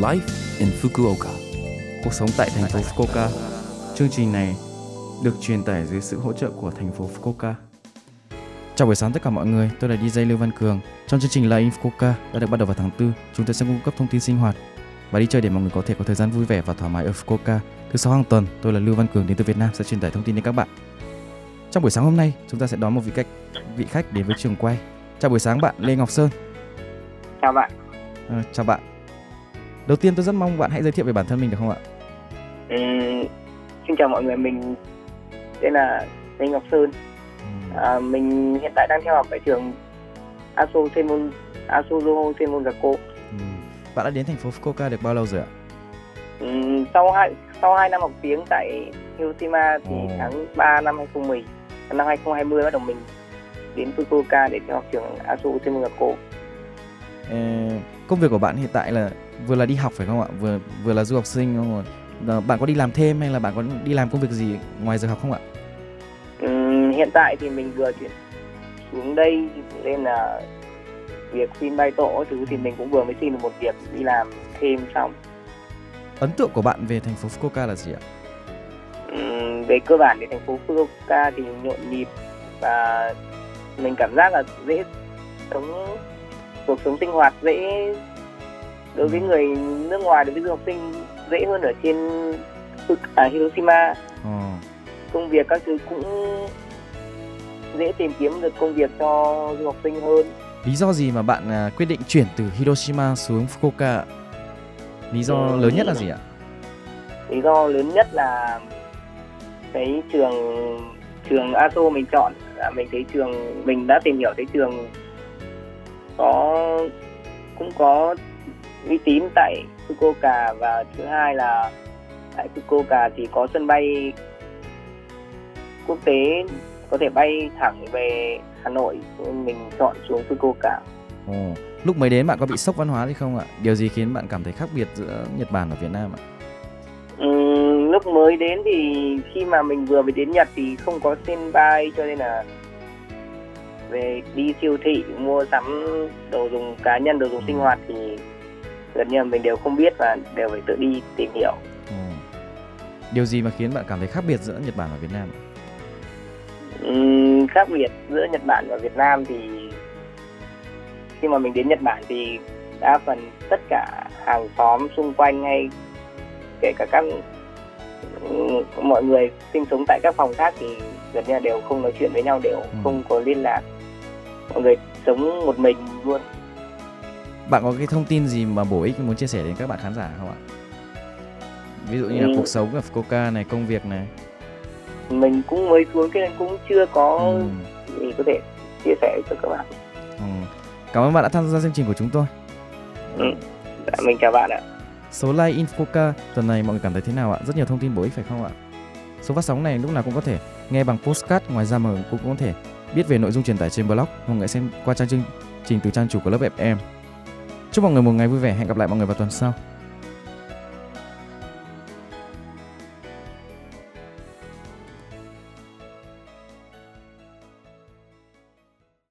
Life in Fukuoka. Cuộc sống tại thành phố Fukuoka. Chương trình này được truyền tải dưới sự hỗ trợ của thành phố Fukuoka. Chào buổi sáng tất cả mọi người, tôi là DJ Lưu Văn Cường. Trong chương trình Live in Fukuoka đã được bắt đầu vào tháng 4, chúng tôi sẽ cung cấp thông tin sinh hoạt và đi chơi để mọi người có thể có thời gian vui vẻ và thoải mái ở Fukuoka. Thứ sáu hàng tuần, tôi là Lưu Văn Cường đến từ Việt Nam sẽ truyền tải thông tin đến các bạn. Trong buổi sáng hôm nay, chúng ta sẽ đón một vị khách vị khách đến với trường quay. Chào buổi sáng bạn Lê Ngọc Sơn. Chào bạn. À, chào bạn. Đầu tiên tôi rất mong bạn hãy giới thiệu về bản thân mình được không ạ? Ừ, xin chào mọi người, mình tên là Lê Ngọc Sơn. À, mình hiện tại đang theo học tại trường Aso Senmon Aso Joho Senmon Gakko. Ừ. Bạn đã đến thành phố Fukuoka được bao lâu rồi ạ? Ừ, sau hai sau 2 năm học tiếng tại Hiroshima thì Ồ. tháng 3 năm 2010 năm 2020 bắt đầu mình đến Fukuoka để theo học trường Aso Senmon Gakko. Ờ, công việc của bạn hiện tại là vừa là đi học phải không ạ? Vừa vừa là du học sinh không rồi? Ờ, Bạn có đi làm thêm hay là bạn có đi làm công việc gì ngoài giờ học không ạ? Ừ, hiện tại thì mình vừa chuyển xuống đây nên là việc xin bay tổ thứ thì mình cũng vừa mới xin được một việc đi làm thêm xong Ấn tượng của bạn về thành phố Fukuoka là gì ạ? Ừm, về cơ bản thì thành phố Fukuoka thì nhộn nhịp và mình cảm giác là dễ sống cuộc sống sinh hoạt dễ đối với người nước ngoài đối với du học sinh dễ hơn ở trên à, Hiroshima Ờ, công việc các thứ cũng dễ tìm kiếm được công việc cho du học sinh hơn Lý do gì mà bạn à, quyết định chuyển từ Hiroshima xuống Fukuoka? Lý do Ừ. lớn nhất là gì ạ? lý do lớn nhất là cái trường trường ASO mình chọn là mình thấy trường mình đã tìm hiểu thấy trường cũng có uy tín tại Fukuoka và thứ hai là tại Fukuoka thì có sân bay quốc tế có thể bay thẳng về Hà Nội mình chọn xuống Fukuoka Ồ, lúc mới đến bạn có bị sốc văn hóa gì không ạ? Điều gì khiến bạn cảm thấy khác biệt giữa Nhật Bản và Việt Nam ạ? Ừm, lúc mới đến thì khi mà mình vừa mới đến Nhật thì không có sân bay cho nên là về đi siêu thị mua sắm đồ dùng cá nhân đồ dùng sinh hoạt thì gần như là mình đều không biết và đều phải tự đi tìm hiểu Ồ. Điều gì mà khiến bạn cảm thấy khác biệt giữa Nhật Bản và Việt Nam? Ừm, khác biệt giữa Nhật Bản và Việt Nam thì khi mà mình đến Nhật Bản thì đa phần tất cả hàng xóm xung quanh hay kể cả các mọi người sinh sống tại các phòng khác thì gần như là đều không nói chuyện với nhau đều Ừ. không có liên lạc mọi người sống một mình luôn Bạn có cái thông tin gì mà bổ ích muốn chia sẻ đến các bạn khán giả không ạ? Ví dụ như là Ừ. cuộc sống ở Fukuoka này, công việc này. mình cũng mới xuống cái nên cũng chưa có Ừ. gì có thể chia sẻ cho các bạn Ừ. Cảm ơn bạn đã tham gia chương trình của chúng tôi. ừ. dạ, mình chào bạn ạ Số like Infoca tuần này mọi người cảm thấy thế nào ạ? Rất nhiều thông tin bổ ích phải không ạ? Số phát sóng này lúc nào cũng có thể nghe bằng postcard, ngoài ra mà cũng có thể biết về nội dung truyền tải trên blog. Mọi người xem qua trang chương trình từ trang chủ của lớp FM. Chúc mọi người một ngày vui vẻ. Hẹn gặp lại mọi người vào tuần sau.